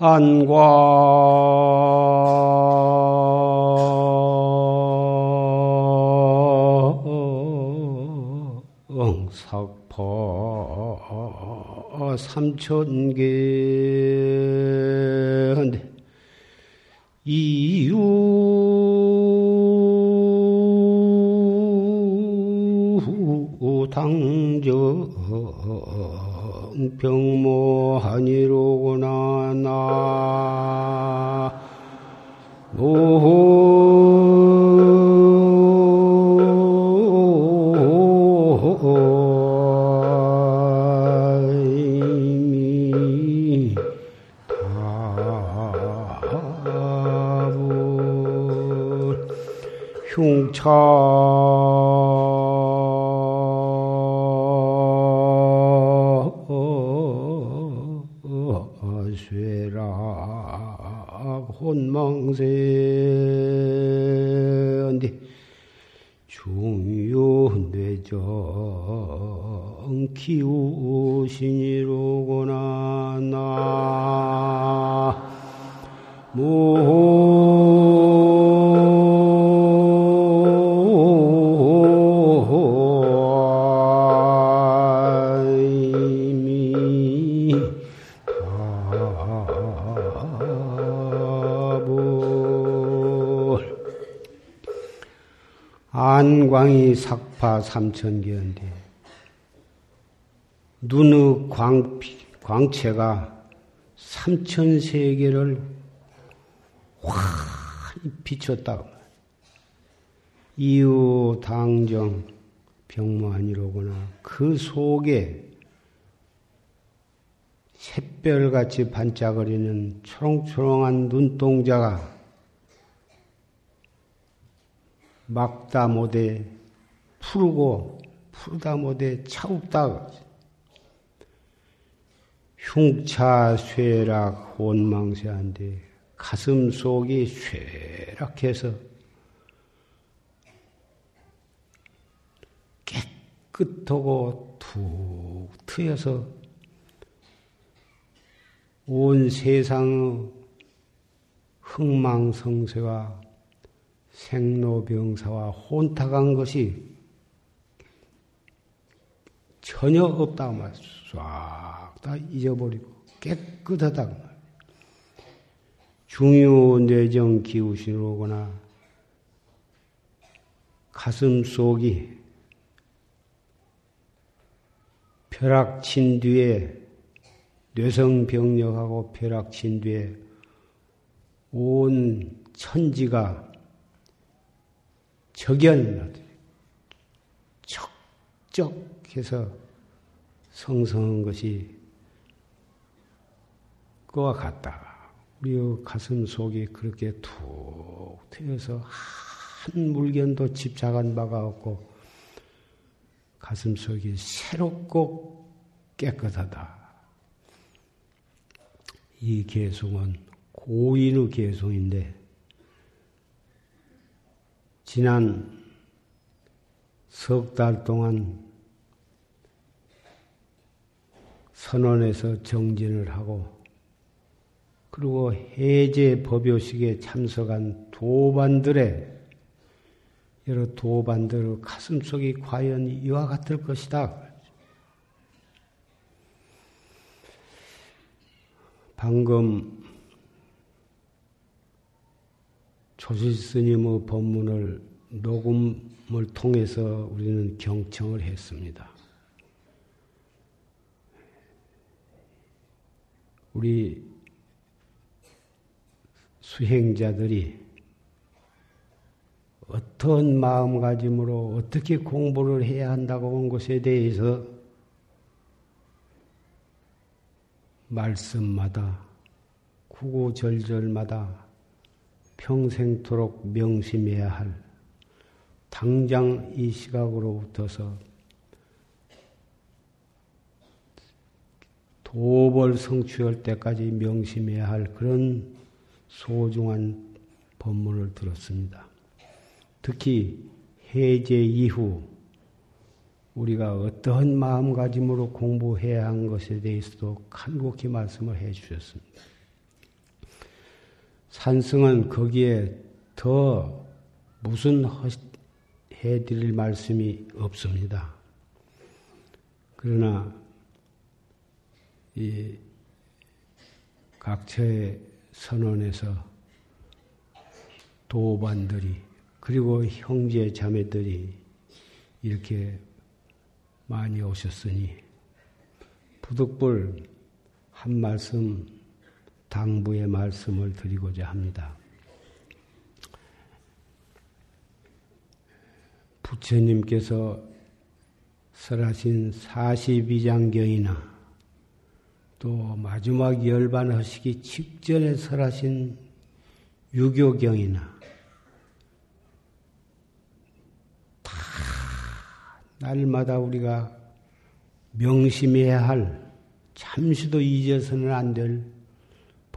안광 석포 삼천개. 이유. 당정 병모하니로 흉차 키우신이로구나 나. 안광이 삭파 삼천개인데 눈의 광, 광채가 삼천 세계를 환히 비췄다. 이유 당정 병무아니로구나. 그 속에 샛별같이 반짝거리는 초롱초롱한 눈동자가 막다 못해 푸르고 푸르다 못해 차웁다. 흉차 쇠락 혼망세한데 가슴 속이 쇠락해서 깨끗하고 툭 트여서 온 세상의 흥망성쇠가 생로병사와 혼탁한 것이 전혀 없다고 말, 싹 다 잊어버리고 깨끗하다고 말. 중요 뇌정 기우신으로거나 가슴 속이 벼락친 뒤에 뇌성 병력하고 벼락친 뒤에 온 천지가 적연하듯 척적해서 성성한 것이 그와 같다. 우리 가슴 속이 그렇게 툭 트여서 한 물견도 집착한 바가 없고 가슴 속이 새롭고 깨끗하다. 이 개송은 고인의 개송인데 지난 석 달 동안 선언에서 정진을 하고 그리고 해제 법요식에 참석한 도반들의 여러 도반들의 가슴속이 과연 이와 같을 것이다. 방금 조실 스님의 법문을 녹음을 통해서 우리는 경청을 했습니다. 우리 수행자들이 어떤 마음가짐으로 어떻게 공부를 해야 한다고 온 것에 대해서 말씀마다 구구절절마다 평생토록 명심해야 할 당장 이 시각으로부터서 도벌 성취할 때까지 명심해야 할 그런 소중한 법문을 들었습니다. 특히 해제 이후 우리가 어떠한 마음가짐으로 공부해야 한 것에 대해서도 간곡히 말씀을 해 주셨습니다. 산승은 거기에 더 무슨 해 드릴 말씀이 없습니다. 그러나 이 각처의 선언에서 도반들이 그리고 형제 자매들이 이렇게 많이 오셨으니 부득불 한 말씀 당부의 말씀을 드리고자 합니다. 부처님께서 설하신 42장경이나 또 마지막 열반하시기 직전에 설하신 유교경이나 다 날마다 우리가 명심해야 할 잠시도 잊어서는 안 될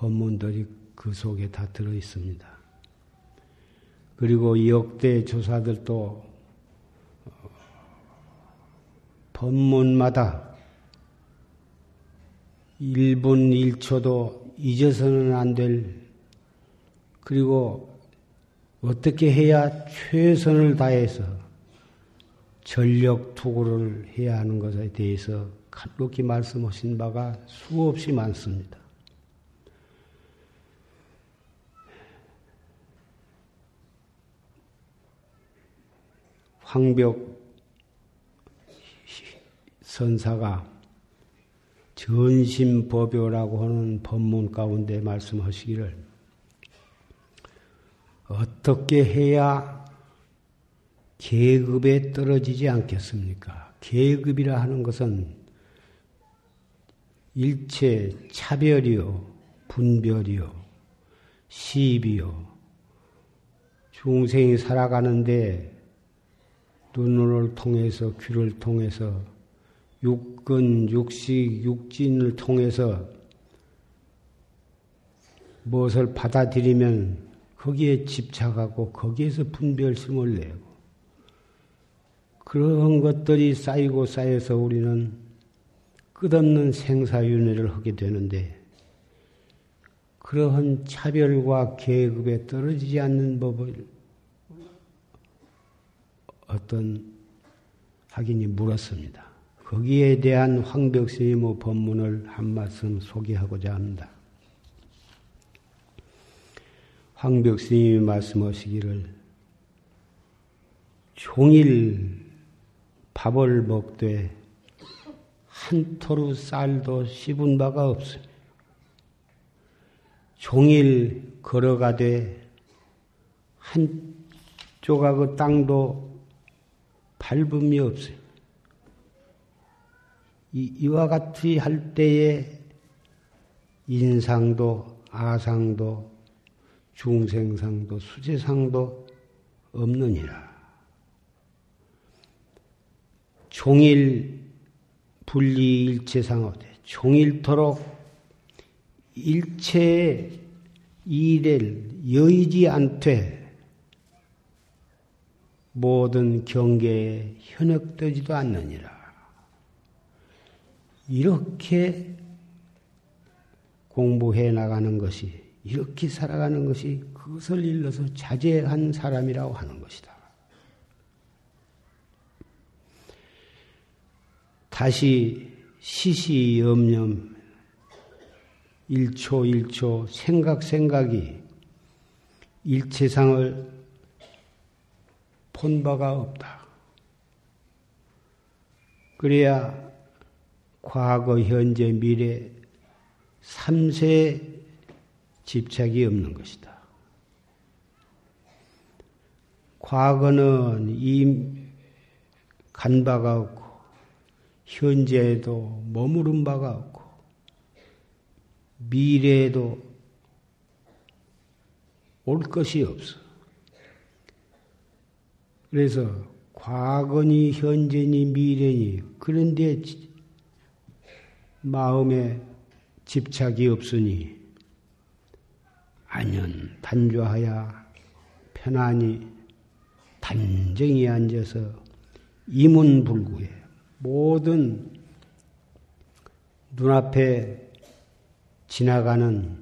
법문들이 그 속에 다 들어 있습니다. 그리고 역대 조사들도 법문마다 1분 1초도 잊어서는 안 될, 그리고 어떻게 해야 최선을 다해서 전력 투구를 해야 하는 것에 대해서 간곡히 말씀하신 바가 수없이 많습니다. 황벽 선사가 전심법요라고 하는 법문 가운데 말씀하시기를 어떻게 해야 계급에 떨어지지 않겠습니까? 계급이라 하는 것은 일체 차별이요, 분별이요, 시비요, 중생이 살아가는데 눈을 통해서 귀를 통해서 육근, 육식, 육진을 통해서 무엇을 받아들이면 거기에 집착하고 거기에서 분별심을 내고 그런 것들이 쌓이고 쌓여서 우리는 끝없는 생사윤회를 하게 되는데 그러한 차별과 계급에 떨어지지 않는 법을 어떤 확인이 물었습니다. 거기에 대한 황벽스님의 법문을 한 말씀 소개하고자 합니다. 황벽스님이 말씀하시기를 종일 밥을 먹되 한 토루 쌀도 씹은 바가 없으며 종일 걸어가되 한 조각의 땅도 밟음이 없어요. 이, 와 같이 할 때에 인상도 아상도 중생상도 수제상도 없느니라. 종일 분리일체상하되 종일토록 일체의 일을 여의지 않되 모든 경계에 현혹되지도 않느니라. 이렇게 공부해 나가는 것이, 이렇게 살아가는 것이 그것을 일러서 자제한 사람이라고 하는 것이다. 다시 시시염염, 일초 일초 생각 생각이 일체상을 본 바가 없다. 그래야 과거, 현재, 미래 3세 집착이 없는 것이다. 과거는 이 간 바가 없고, 현재에도 머무른 바가 없고, 미래에도 올 것이 없어. 그래서 과거니 현재니 미래니 그런데 마음에 집착이 없으니 안연 단조하여 편안히 단정히 앉아서 이문불구에 모든 눈앞에 지나가는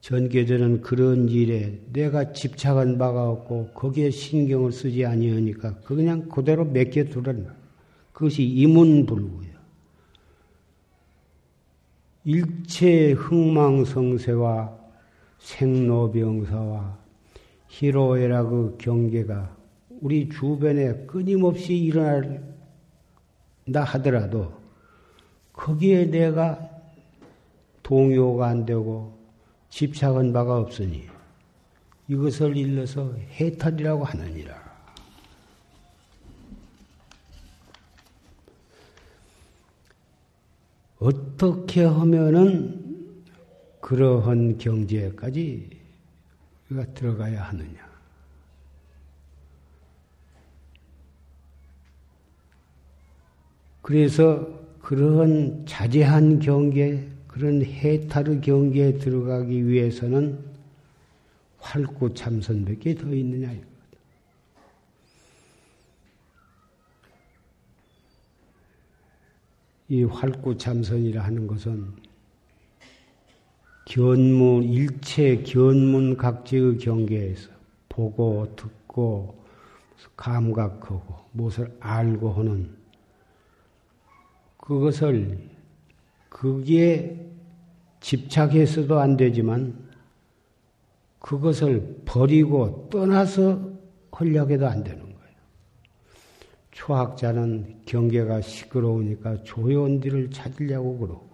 전교들은 그런 일에 내가 집착한 바가 없고 거기에 신경을 쓰지 아니하니까 그냥 그대로 맡겨 두는 그것이 이문불구야. 일체 흥망성쇠와 생로병사와 희로애라 그 경계가 우리 주변에 끊임없이 일어난다 하더라도 거기에 내가 동요가 안 되고 집착한 바가 없으니 이것을 일러서 해탈이라고 하느니라. 어떻게 하면은 그러한 경지에까지 우리가 들어가야 하느냐? 그래서 그러한 자제한 경계, 그런 해탈의 경계에 들어가기 위해서는 활구 참선밖에 더 있느냐 이 활구 참선이라 하는 것은 견문 일체 견문 각지의 경계에서 보고 듣고 감각하고 무엇을 알고 하는 그것을 그게 집착해서도 안 되지만 그것을 버리고 떠나서 하려고 안 되는. 초학자는 경계가 시끄러우니까 데를 찾으려고 그러고,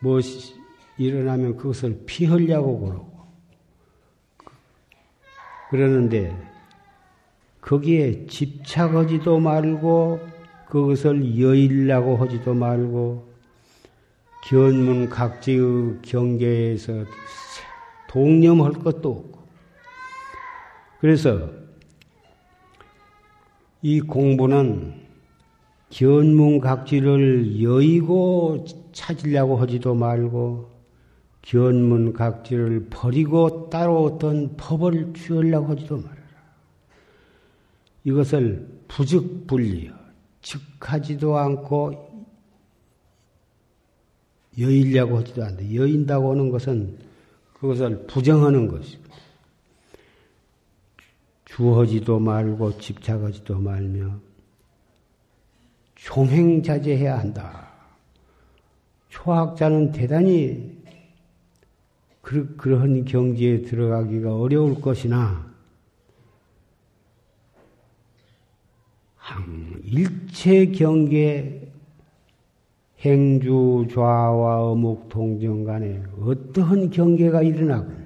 무엇이 일어나면 그것을 피하려고 그러고, 그러는데 거기에 집착하지도 말고 그것을 여일라고 하지도 말고 견문 각지의 경계에서 동념할 것도 없고. 그래서 이 공부는 견문 각지를 여의고 찾으려고 하지도 말고 견문 각지를 버리고 따로 어떤 법을 취하려고 하지도 말아라. 이것을 부적불리여 즉하지도 않고 여의려고 하지도 않는데 여인다고 하는 것은 그것을 부정하는 것이고 주하지도 말고 집착하지도 말며 총행자제해야 한다. 초학자는 대단히 그, 그러한 경지에 들어가기가 어려울 것이나 일체 경계 행주 좌와 어묵 동정 간에 어떠한 경계가 일어나건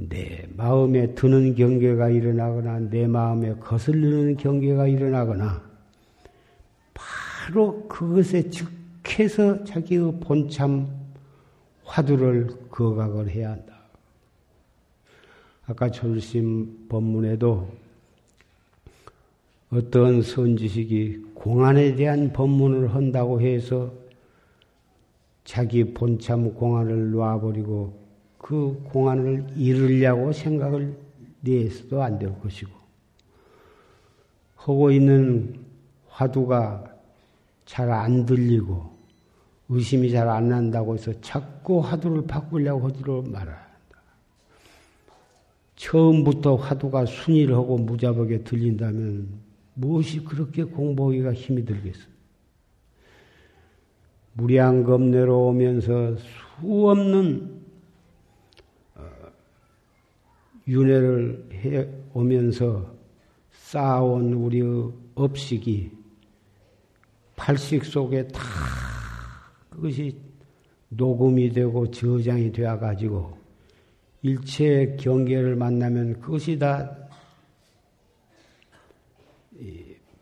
내 마음에 드는 경계가 일어나거나 내 마음에 거슬리는 경계가 일어나거나 바로 그것에 즉해서 자기의 본참 화두를 거각을 해야 한다. 아까 졸심 법문에도 어떤 선지식이 공안에 대한 법문을 한다고 해서 자기 본참 공안을 놔버리고 그 공안을 잃으려고 생각을 내서도 안 될 것이고 하고 있는 화두가 잘 안 들리고 의심이 잘 안 난다고 해서 자꾸 화두를 바꾸려고 하지도 말아야 한다. 처음부터 화두가 순위를 하고 무자복에 들린다면 무엇이 그렇게 공부하기가 힘이 들겠어? 무량겁내로 오면서 수 없는 어, 윤회를 해 오면서 쌓아온 우리의 업식이 팔식 속에 다 그것이 녹음이 되고 저장이 되어 가지고 일체 경계를 만나면 그것이 다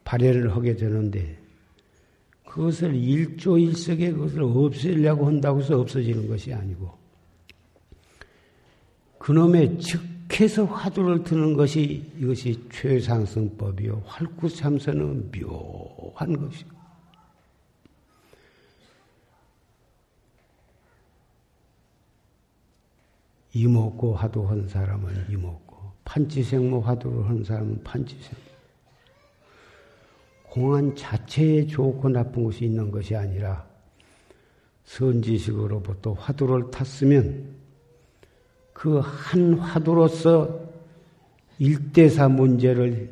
발해를 하게 되는데 그것을 일조일석에 그것을 없애려고 한다고 해서 없어지는 것이 아니고 그놈의 즉 해서 화두를 드는 것이 이것이 최상승법이요. 활구참선은 묘한 것이고 이먹고 화두 한 사람은 이먹고 판치생모 화두를 한 사람은 판치생모. 공안 자체에 좋고 나쁜 것이 있는 것이 아니라 선지식으로부터 화두를 탔으면 그 한 화두로서 일대사 문제를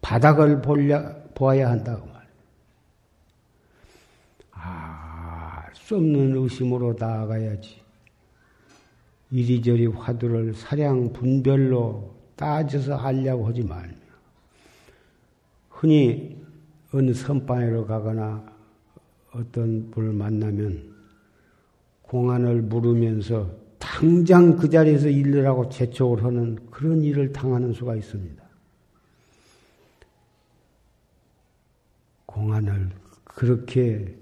바닥을 보려, 보아야 한다고 말. 아, 수 없는 의심으로 나아가야지. 이리저리 화두를 사량 분별로 따져서 하려고 하지 말며. 흔히 어느 선방으로 가거나 어떤 분을 만나면 공안을 물으면서 당장 그 자리에서 일러라고 재촉을 하는 그런 일을 당하는 수가 있습니다. 공안을 그렇게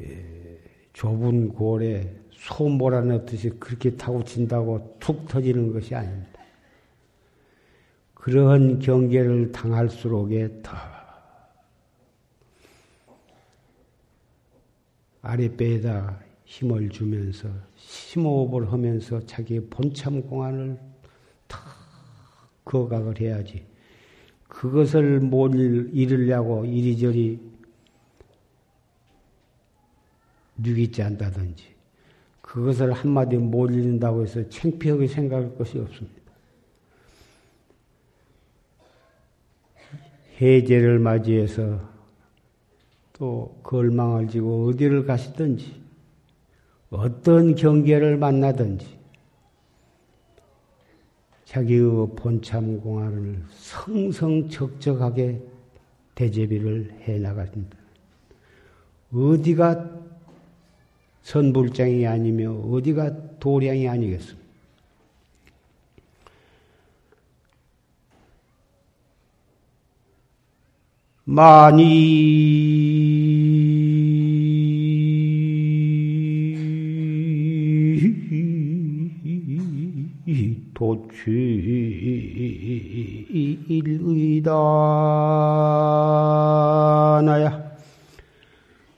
예, 좁은 골에 소 몰아넣듯이 그렇게 타고 친다고 툭 터지는 것이 아닙니다. 그러한 경계를 당할수록에 더 아랫배에다 힘을 주면서 심호흡을 하면서 자기의 본참 공안을 탁 거각을 해야지. 그것을 못 이루려고 이리저리 누기지 않다든지 그것을 한마디 못 이룬다고 해서 창피하게 생각할 것이 없습니다. 해제를 맞이해서 또 걸망을 지고 어디를 가시든지 어떤 경계를 만나든지 자기의 본참 공안을 성성적적하게 대제비를 해 나가신다. 어디가 선불장이 아니며 어디가 도량이 아니겠습니까? 많이 도취일의다 나야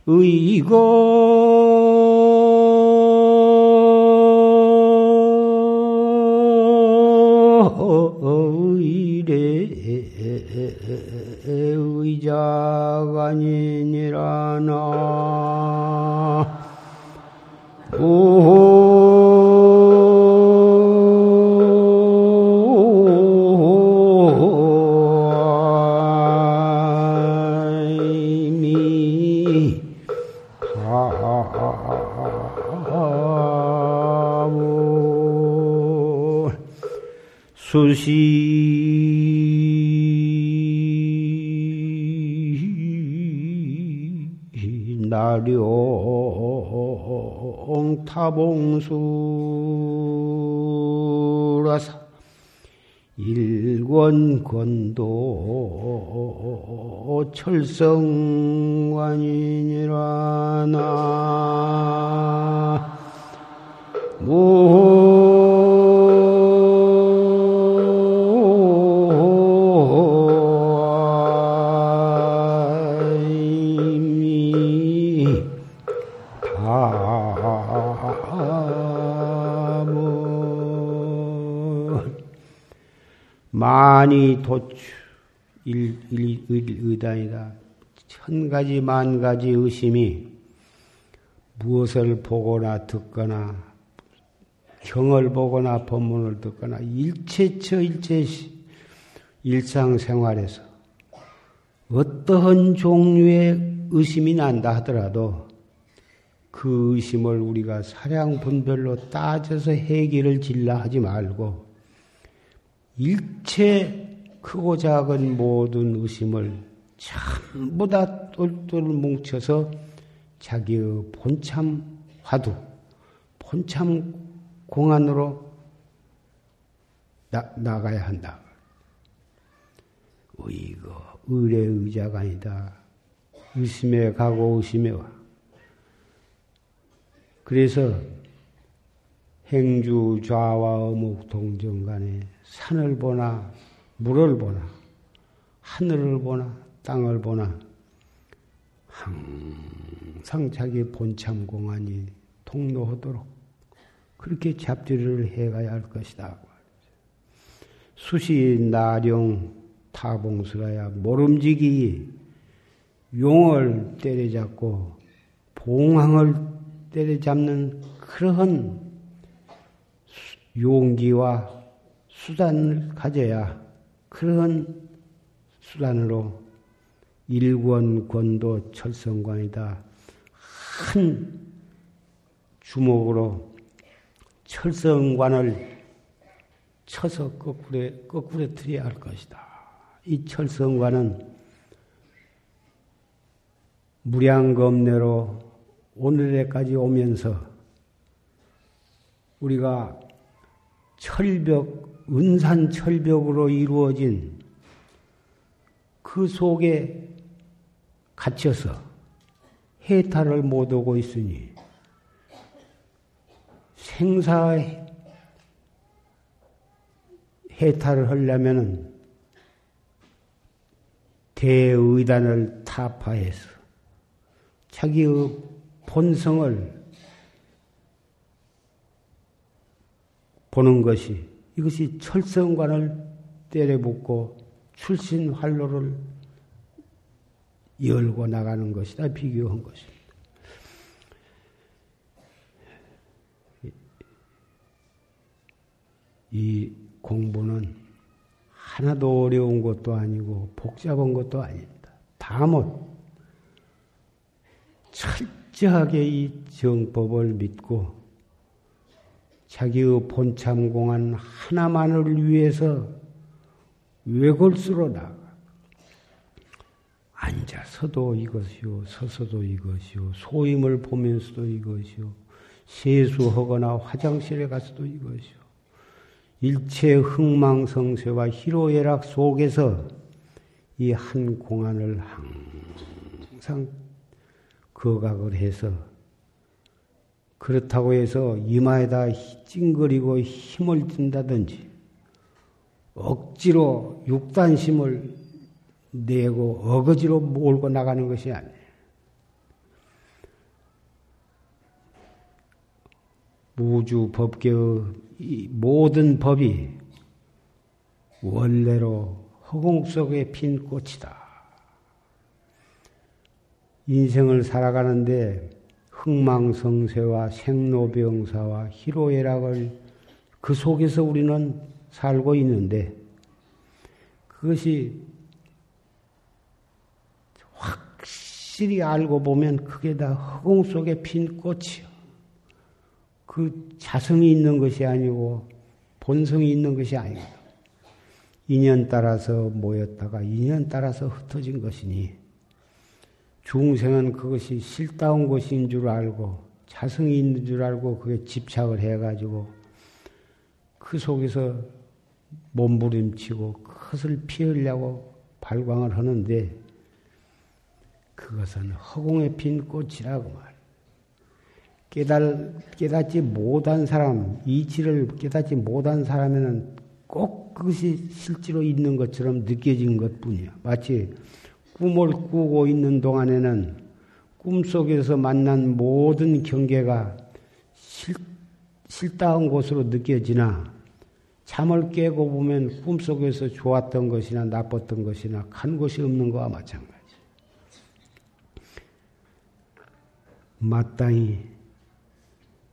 의거 나룡 타봉수라사 일권 권도 철성관이니라 나 의단이다. 천 가지 만 가지 의심이 무엇을 보거나 듣거나 경을 보거나 법문을 듣거나 일체처 일체 일상생활에서 어떠한 종류의 의심이 난다 하더라도 그 의심을 우리가 사량 분별로 따져서 해결을 질라 하지 말고 일체 크고 작은 모든 의심을 전부 다 똘똘 뭉쳐서 자기의 본참 화두, 본참 공안으로 나, 나가야 한다. 의거, 의뢰 의자가 아니다. 의심에 가고 의심에 와. 그래서 행주 좌와 어묵 동정 간에 산을 보나 물을 보나 하늘을 보나 땅을 보나 항상 자기 본참 공안이 통로하도록 그렇게 잡지를 해가야 할 것이다. 수시 나령 타봉스라야 모름지기 용을 때려잡고 공황을 때려잡는 그러한 용기와 수단을 가져야 그러한 수단으로 일권 권도 철성관이다. 한 주먹으로 철성관을 쳐서 거꾸로, 거꾸로 들여야 할 것이다. 이 철성관은 무량검내로 오늘에까지 오면서 우리가 철벽, 은산 철벽으로 이루어진 그 속에 갇혀서 해탈을 못하고 있으니 생사 해탈을 하려면은 대의단을 타파해서 자기의 본성을 보는 것이 이것이 철성관을 때려붓고 출신 활로를 열고 나가는 것이다 비교한 것입니다. 이 공부는 하나도 어려운 것도 아니고 복잡한 것도 아닙니다. 다못 철저하게 이 정법을 믿고 자기의 본참공안 하나만을 위해서 외골수로 나가. 앉아서도 이것이요, 서서도 이것이요, 소임을 보면서도 이것이요, 세수하거나 화장실에 가서도 이것이요, 일체 흥망성쇠와 희로애락 속에서 이 한 공안을 항상 거각을 해서 그렇다고 해서 이마에다 찡그리고 힘을 든다든지 억지로 육단심을 내고 어거지로 몰고 나가는 것이 아니에요. 우주 법계의 모든 법이 원래로 허공 속에 핀 꽃이다. 인생을 살아가는데 흥망성쇠와 생로병사와 희로애락을 그 속에서 우리는 살고 있는데 그것이 확실히 알고 보면 그게 다 허공 속에 핀 꽃이요. 그 자성이 있는 것이 아니고 본성이 있는 것이 아니고 인연 따라서 모였다가 인연 따라서 흩어진 것이니 중생은 그것이 실다운 것인 줄 알고 자성이 있는 줄 알고 그게 집착을 해가지고 그 속에서 몸부림치고 그것을 피하려고 발광을 하는데 그것은 허공에 핀 꽃이라고 말. 깨달, 깨닫지 못한 사람, 이치를 깨닫지 못한 사람에는 꼭 그것이 실제로 있는 것처럼 느껴진 것 뿐이야. 마치 꿈을 꾸고 있는 동안에는 꿈속에서 만난 모든 경계가 실, 실다운 곳으로 느껴지나 잠을 깨고 보면 꿈속에서 좋았던 것이나 나빴던 것이나 간 곳이 없는 것과 마찬가지. 마땅히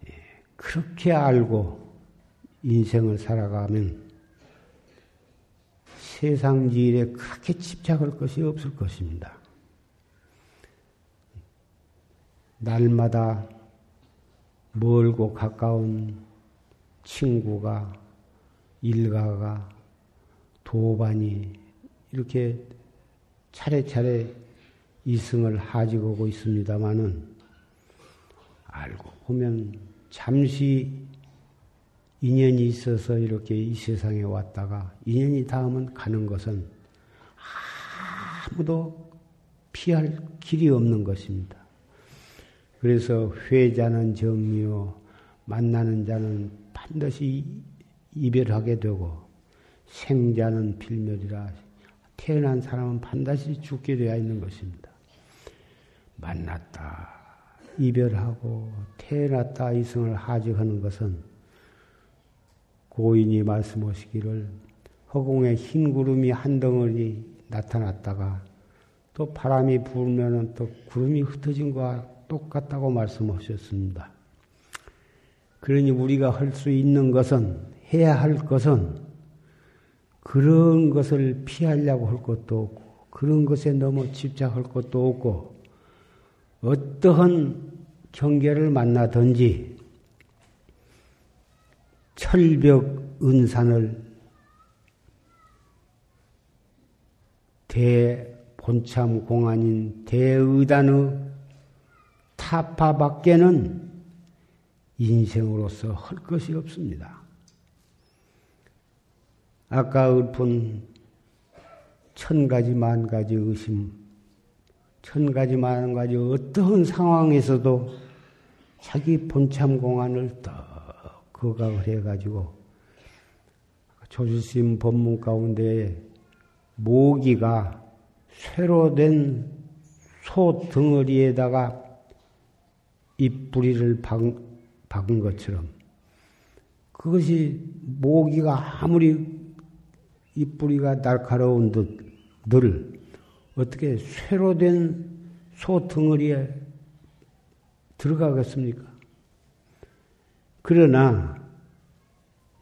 예, 그렇게 알고 인생을 살아가면 세상 일에 그렇게 집착할 것이 없을 것입니다. 날마다 멀고 가까운 친구가, 일가가, 도반이 이렇게 차례차례 이승을 하직하고 있습니다마는 알고 보면 잠시 인연이 있어서 이렇게 이 세상에 왔다가 인연이 닿으면 가는 것은 아무도 피할 길이 없는 것입니다. 그래서 회자는 정리요, 만나는 자는 반드시 이별하게 되고 생자는 필멸이라 태어난 사람은 반드시 죽게 되어 있는 것입니다. 만났다, 이별하고 태어났다 이승을 하직하는 것은 고인이 말씀하시기를 허공에 흰 구름이 한 덩어리 나타났다가 또 바람이 불면은 또 구름이 흩어진 것과 똑같다고 말씀하셨습니다. 그러니 우리가 할 수 있는 것은, 해야 할 것은 그런 것을 피하려고 할 것도 없고, 그런 것에 너무 집착할 것도 없고, 어떠한 경계를 만나든지 철벽 은산을 대본참 공안인 대의단의 타파 밖에는 인생으로서 할 것이 없습니다. 아까 읊은 천 가지 만 가지 의심, 천 가지 만 가지 어떠한 상황에서도 자기 본참 공안을 더 거각을 해가지고 조주심 법문 가운데 모기가 쇠로 된 소 덩어리에다가 잎뿌리를 박은, 박은 것처럼 그것이 모기가 아무리 잎뿌리가 날카로운 듯 늘 어떻게 쇠로 된 소 덩어리에 들어가겠습니까? 그러나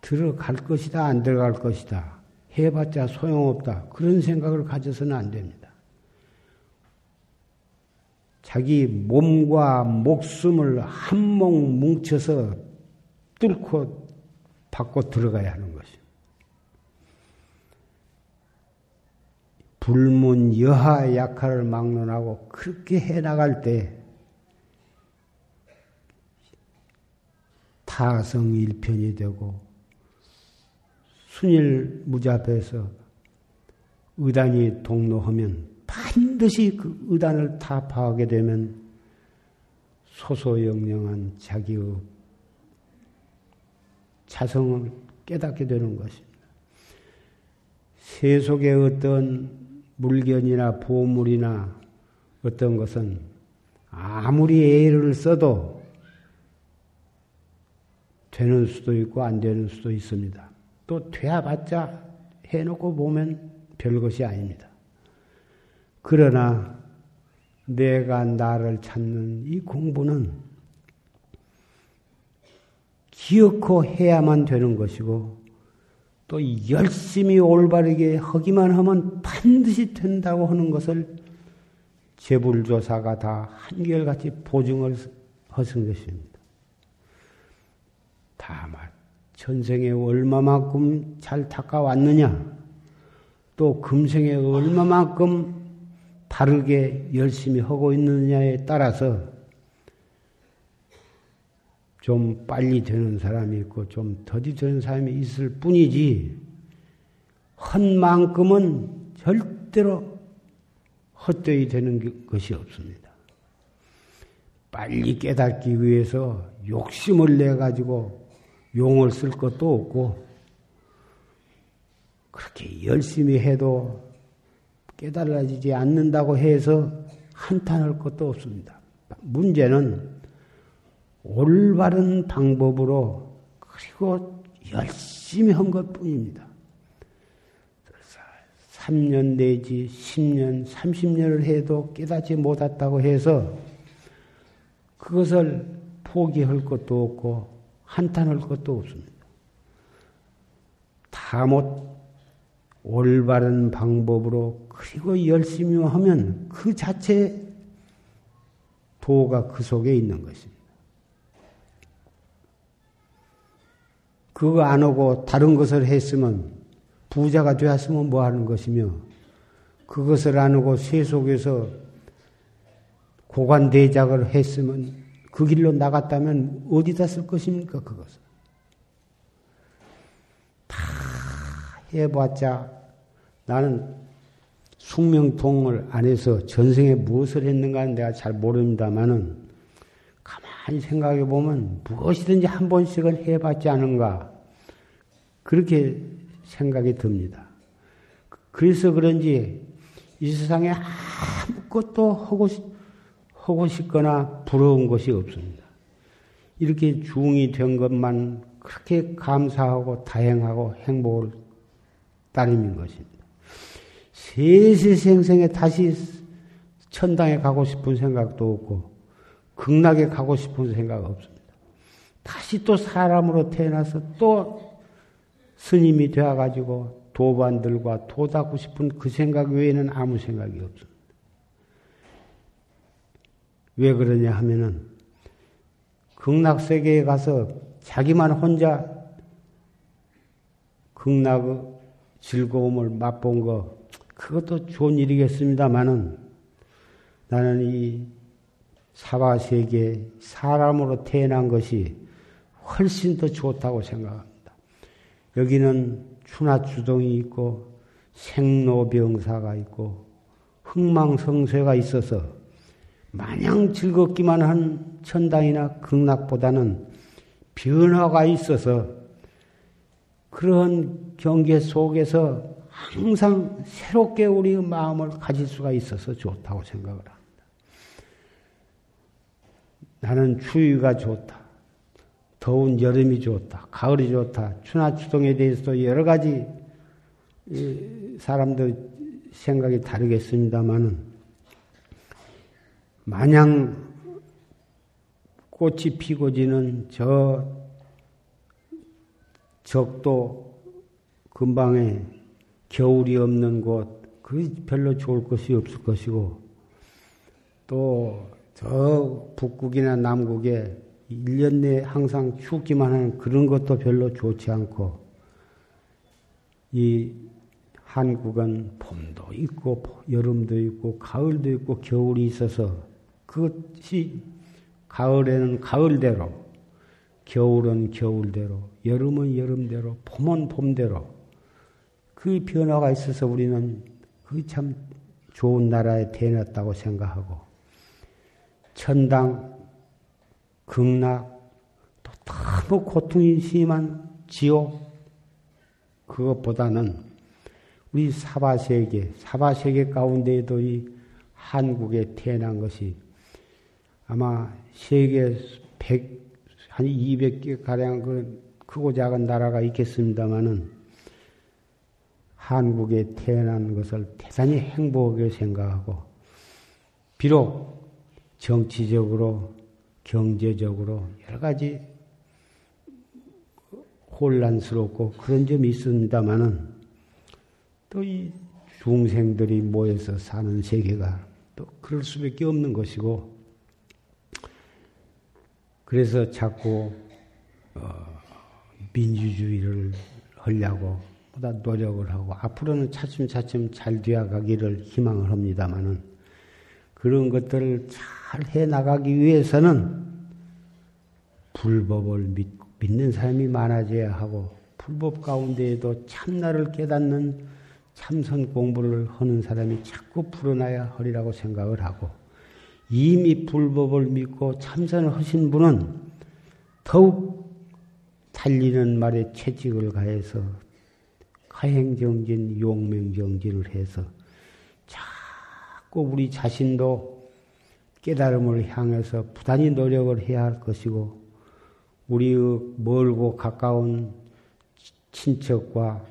들어갈 것이다 안 들어갈 것이다 해봤자 소용없다. 그런 생각을 가져서는 안 됩니다. 자기 몸과 목숨을 한몫 뭉쳐서 뚫고 받고 들어가야 하는 것입니다. 불문 여하 약화를 막론하고 그렇게 해나갈 때 타성일편이 되고 순일 무자앞에서 의단이 동로하면 반드시 그 의단을 타파하게 되면 소소영령한 자기의 자성을 깨닫게 되는 것입니다. 세속의 어떤 물건이나 보물이나 어떤 것은 아무리 애를 써도 되는 수도 있고 안 되는 수도 있습니다. 또 돼야봤자 해놓고 보면 별것이 아닙니다. 그러나 내가 나를 찾는 이 공부는 기억코 해야만 되는 것이고 또 열심히 올바르게 하기만 하면 반드시 된다고 하는 것을 재불조사가 다 한결같이 보증을 하신 것입니다. 다만 전생에 얼마만큼 잘 닦아왔느냐, 또 금생에 얼마만큼 바르게 열심히 하고 있느냐에 따라서 좀 빨리 되는 사람이 있고 좀 더디 되는 사람이 있을 뿐이지, 한 만큼은 절대로 헛되이 되는 것이 없습니다. 빨리 깨닫기 위해서 욕심을 내 가지고 용을 쓸 것도 없고, 그렇게 열심히 해도 깨달아지지 않는다고 해서 한탄할 것도 없습니다. 문제는 올바른 방법으로 그리고 열심히 한 것 뿐입니다. 3년 내지 10년, 30년을 해도 깨닫지 못했다고 해서 그것을 포기할 것도 없고 한탄할 것도 없습니다. 다 못 올바른 방법으로 그리고 열심히 하면 그 자체 도가 그 속에 있는 것입니다. 그거 안 하고 다른 것을 했으면 부자가 되었으면 뭐 하는 것이며 그것을 안 하고 세속에서 고관대작을 했으면 그 길로 나갔다면 어디다 쓸 것입니까, 그것을? 다 해봤자 나는 숙명통을 안해서 전생에 무엇을 했는가는 내가 잘 모릅니다만은 가만히 생각해 보면 무엇이든지 한 번씩은 해봤지 않은가 그렇게 생각이 듭니다. 그래서 그런지 이 세상에 아무것도 하고 싶 하고 싶거나 부러운 것이 없습니다. 이렇게 중이 된 것만 그렇게 감사하고 다행하고 행복을 따르는 것입니다. 세세생생에 다시 천당에 가고 싶은 생각도 없고 극락에 가고 싶은 생각 없습니다. 다시 또 사람으로 태어나서 또 스님이 되어가지고 도반들과 도닦고 싶은 그 생각 외에는 아무 생각이 없습니다. 왜 그러냐 하면은 극락 세계에 가서 자기만 혼자 극락의 즐거움을 맛본 거 그것도 좋은 일이겠습니다만은 나는 이 사바 세계 사람으로 태어난 것이 훨씬 더 좋다고 생각합니다. 여기는 추나 추동이 있고 생로병사가 있고 흥망성쇠가 있어서 마냥 즐겁기만 한 천당이나 극락보다는 변화가 있어서 그런 경계 속에서 항상 새롭게 우리의 마음을 가질 수가 있어서 좋다고 생각을 합니다. 나는 추위가 좋다. 더운 여름이 좋다. 가을이 좋다. 추나 추동에 대해서도 여러 가지 사람들 생각이 다르겠습니다만은 마냥 꽃이 피고 지는 저 적도 근방에 겨울이 없는 곳, 그 별로 좋을 것이 없을 것이고, 또 저 북극이나 남극에 1년 내에 항상 춥기만 하는 그런 것도 별로 좋지 않고, 이 한국은 봄도 있고, 여름도 있고, 가을도 있고, 겨울이 있어서 그것이 가을에는 가을대로, 겨울은 겨울대로, 여름은 여름대로, 봄은 봄대로 그 변화가 있어서 우리는 그 참 좋은 나라에 태어났다고 생각하고 천당, 극락, 또 너무 고통이 심한 지옥 그것보다는 우리 사바세계, 사바세계 가운데에도 이 한국에 태어난 것이 아마 세계 100, 한 200개 가량 그 크고 작은 나라가 있겠습니다만은 한국에 태어난 것을 대단히 행복하게 생각하고 비록 정치적으로 경제적으로 여러 가지 혼란스럽고 그런 점이 있습니다만은 또 이 중생들이 모여서 사는 세계가 또 그럴 수밖에 없는 것이고 그래서 자꾸 어, 민주주의를 하려고 보다 노력을 하고 앞으로는 차츰차츰 잘 되어가기를 희망을 합니다만은 그런 것들을 잘 해나가기 위해서는 불법을 믿, 믿는 사람이 많아져야 하고 불법 가운데에도 참나를 깨닫는 참선 공부를 하는 사람이 자꾸 불어나야 하리라고 생각을 하고 이미 불법을 믿고 참선을 하신 분은 더욱 달리는 말에 채찍을 가해서 가행정진, 용맹정진을 해서 자꾸 우리 자신도 깨달음을 향해서 부단히 노력을 해야 할 것이고 우리의 멀고 가까운 친척과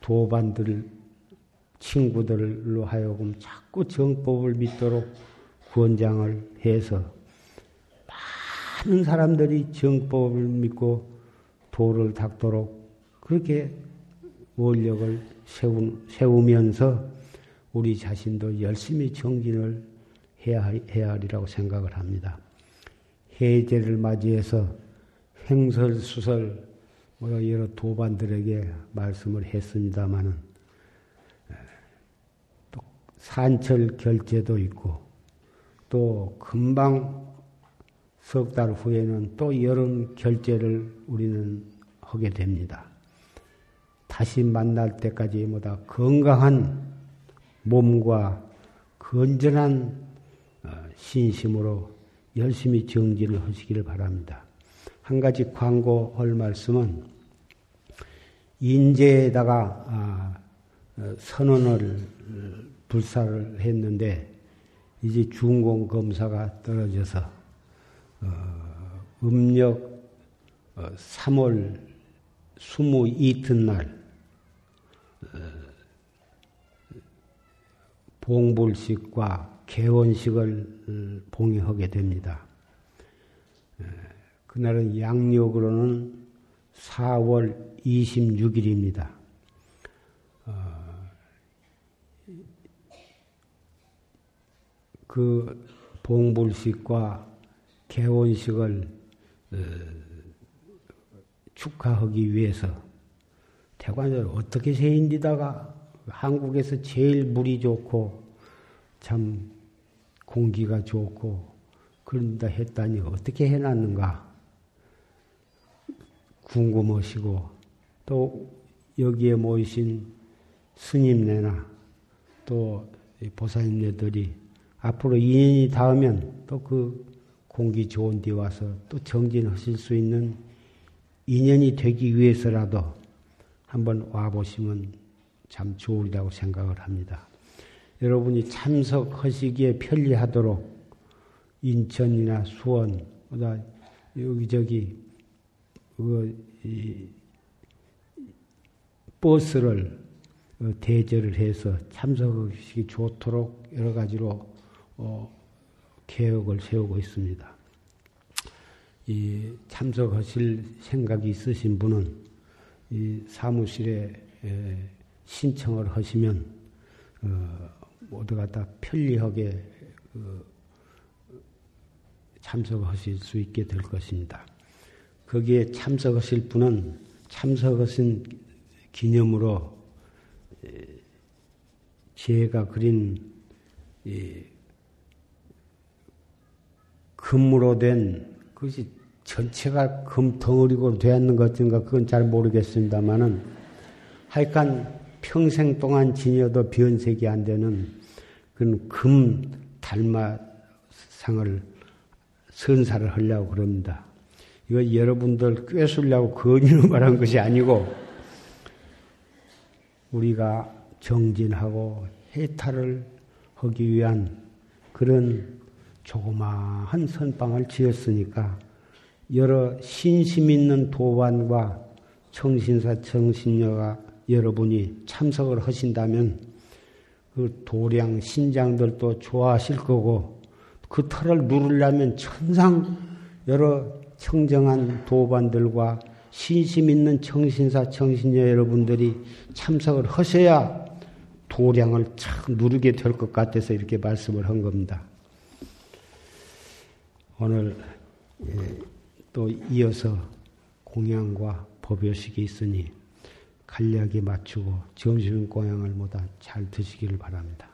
도반들, 친구들로 하여금 자꾸 정법을 믿도록 권장을 해서 많은 사람들이 정법을 믿고 도를 닦도록 그렇게 원력을 세우 면서 우리 자신도 열심히 정진을 해야, 해야 하리라고 생각을 합니다. 해제를 맞이해서 행설 수설 뭐 여러 도반들에게 말씀을 했습니다마는 또 산철 결제도 있고 또 금방 석 달 후에는 또 여름 결제를 우리는 하게 됩니다. 다시 만날 때까지 보다 건강한 몸과 건전한 어, 신심으로 열심히 정진을 하시기를 바랍니다. 한 가지 광고할 말씀은 인재에다가 아, 어, 선언을 불사를 했는데 이제 중공 검사가 떨어져서 어, 음력 3월 22날 봉불식과 개원식을 봉해하게 됩니다. 그날은 양력으로는 4월 26일입니다. 그 봉불식과 개원식을 어, 축하하기 위해서 대관절 어떻게 세인디다가 한국에서 제일 물이 좋고 참 공기가 좋고 그런다 했다니 어떻게 해놨는가 궁금하시고 또 여기에 모이신 스님네나 또 보살님네들이 앞으로 2년이 닿으면 또 그 공기 좋은 데 와서 또 정진하실 수 있는 인연이 되기 위해서라도 한번 와보시면 참 좋으리라고 생각을 합니다. 여러분이 참석하시기에 편리하도록 인천이나 수원, 여기저기 그 버스를 어, 대절을 해서 참석하시기 좋도록 여러 가지로 어, 계획을 세우고 있습니다. 이 참석하실 생각이 있으신 분은 이 사무실에 신청을 하시면 어, 모두가 다 편리하게 그 참석하실 수 있게 될 것입니다. 거기에 참석하실 분은 참석하신 기념으로 제가 그린 금으로 된 그것이 전체가 금 덩어리로 되었는 것인가 그건 잘 모르겠습니다만은 하여간 평생 동안 지녀도 변색이 안 되는 그런 금 달마상을 선사를 하려고 그럽니다. 이거 여러분들 꿰수려고 건의를 말한 것이 아니고 우리가 정진하고 해탈을 하기 위한 그런 조그마한 선방을 지었으니까 여러 신심 있는 도반과 청신사 청신녀가 여러분이 참석을 하신다면 그 도량 신장들도 좋아하실 거고 그 털을 누르려면 천상 여러 청정한 도반들과 신심 있는 청신사 청신녀 여러분들이 참석을 하셔야 도량을 참 누르게 될 것 같아서 이렇게 말씀을 한 겁니다. 오늘 예, 또 이어서 공양과 법요식이 있으니 간략히 맞추고 점심 공양을 모두 잘 드시기를 바랍니다.